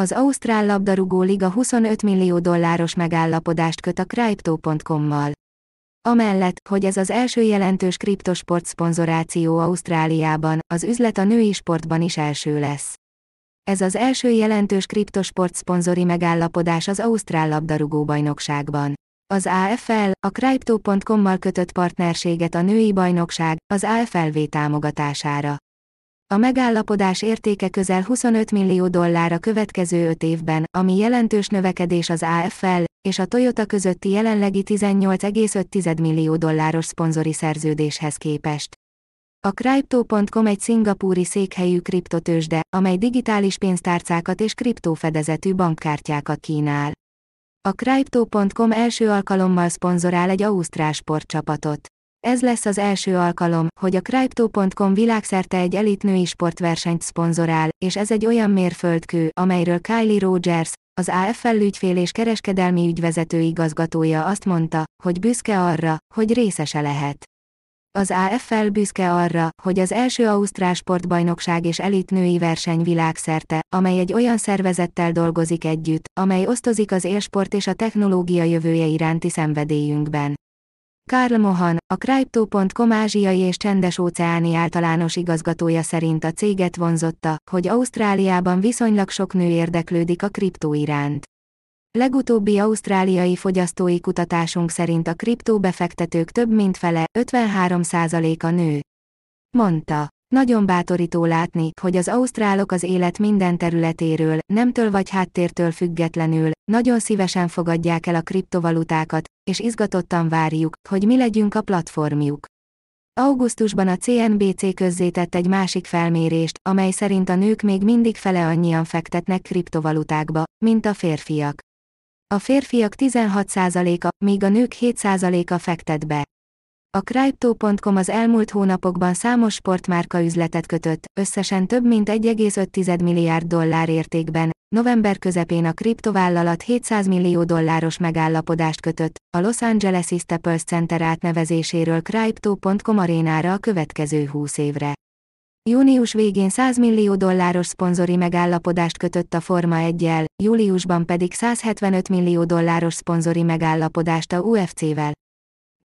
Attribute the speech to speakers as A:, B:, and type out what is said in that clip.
A: Az Ausztrál labdarúgó liga 25 millió dolláros megállapodást köt a Crypto.com-mal. Amellett, hogy ez az első jelentős kriptosport szponzoráció Ausztráliában, az üzlet a női sportban is első lesz. Ez az első jelentős kriptosport szponzori megállapodás az Ausztrál labdarúgó bajnokságban. Az AFL, a Crypto.com-mal kötött partnerséget a női bajnokság, az AFLV támogatására. A megállapodás értéke közel 25 millió dollár a következő 5 évben, ami jelentős növekedés az AFL és a Toyota közötti jelenlegi 18,5 millió dolláros szponzori szerződéshez képest. A Crypto.com egy szingapúri székhelyű kriptotősde, amely digitális pénztárcákat és kriptófedezetű bankkártyákat kínál. A Crypto.com első alkalommal szponzorál egy ausztrál sportcsapatot. Ez lesz az első alkalom, hogy a Crypto.com világszerte egy elit női sportversenyt szponzorál, és ez egy olyan mérföldkő, amelyről Kylie Rogers, az AFL ügyfél és kereskedelmi ügyvezető igazgatója azt mondta, hogy büszke arra, hogy részese lehet. Az AFL büszke arra, hogy az első Ausztrál sportbajnokság és elit női verseny világszerte, amely egy olyan szervezettel dolgozik együtt, amely osztozik az élsport és a technológia jövője iránti szenvedélyünkben. Karl Mohan, a Crypto.com ázsiai és csendes óceáni általános igazgatója szerint a céget vonzotta, hogy Ausztráliában viszonylag sok nő érdeklődik a kriptó iránt. Legutóbbi ausztráliai fogyasztói kutatásunk szerint a kriptóbefektetők több mint fele, 53%-a nő. Mondta. Nagyon bátorító látni, hogy az ausztrálok az élet minden területéről, nemtől vagy háttértől függetlenül, nagyon szívesen fogadják el a kriptovalutákat, és izgatottan várjuk, hogy mi legyünk a platformjuk. Augusztusban a CNBC közzétett egy másik felmérést, amely szerint a nők még mindig fele annyian fektetnek kriptovalutákba, mint a férfiak. A férfiak 16%-a, míg a nők 7%-a fektet be. A Crypto.com az elmúlt hónapokban számos sportmárka üzletet kötött, összesen több mint 1,5 milliárd dollár értékben. November közepén a kriptovállalat 700 millió dolláros megállapodást kötött, a Los Angeles Staples Center átnevezéséről Crypto.com arénára a következő 20 évre. Június végén 100 millió dolláros szponzori megállapodást kötött a Forma 1 júliusban pedig 175 millió dolláros szponzori megállapodást a UFC-vel.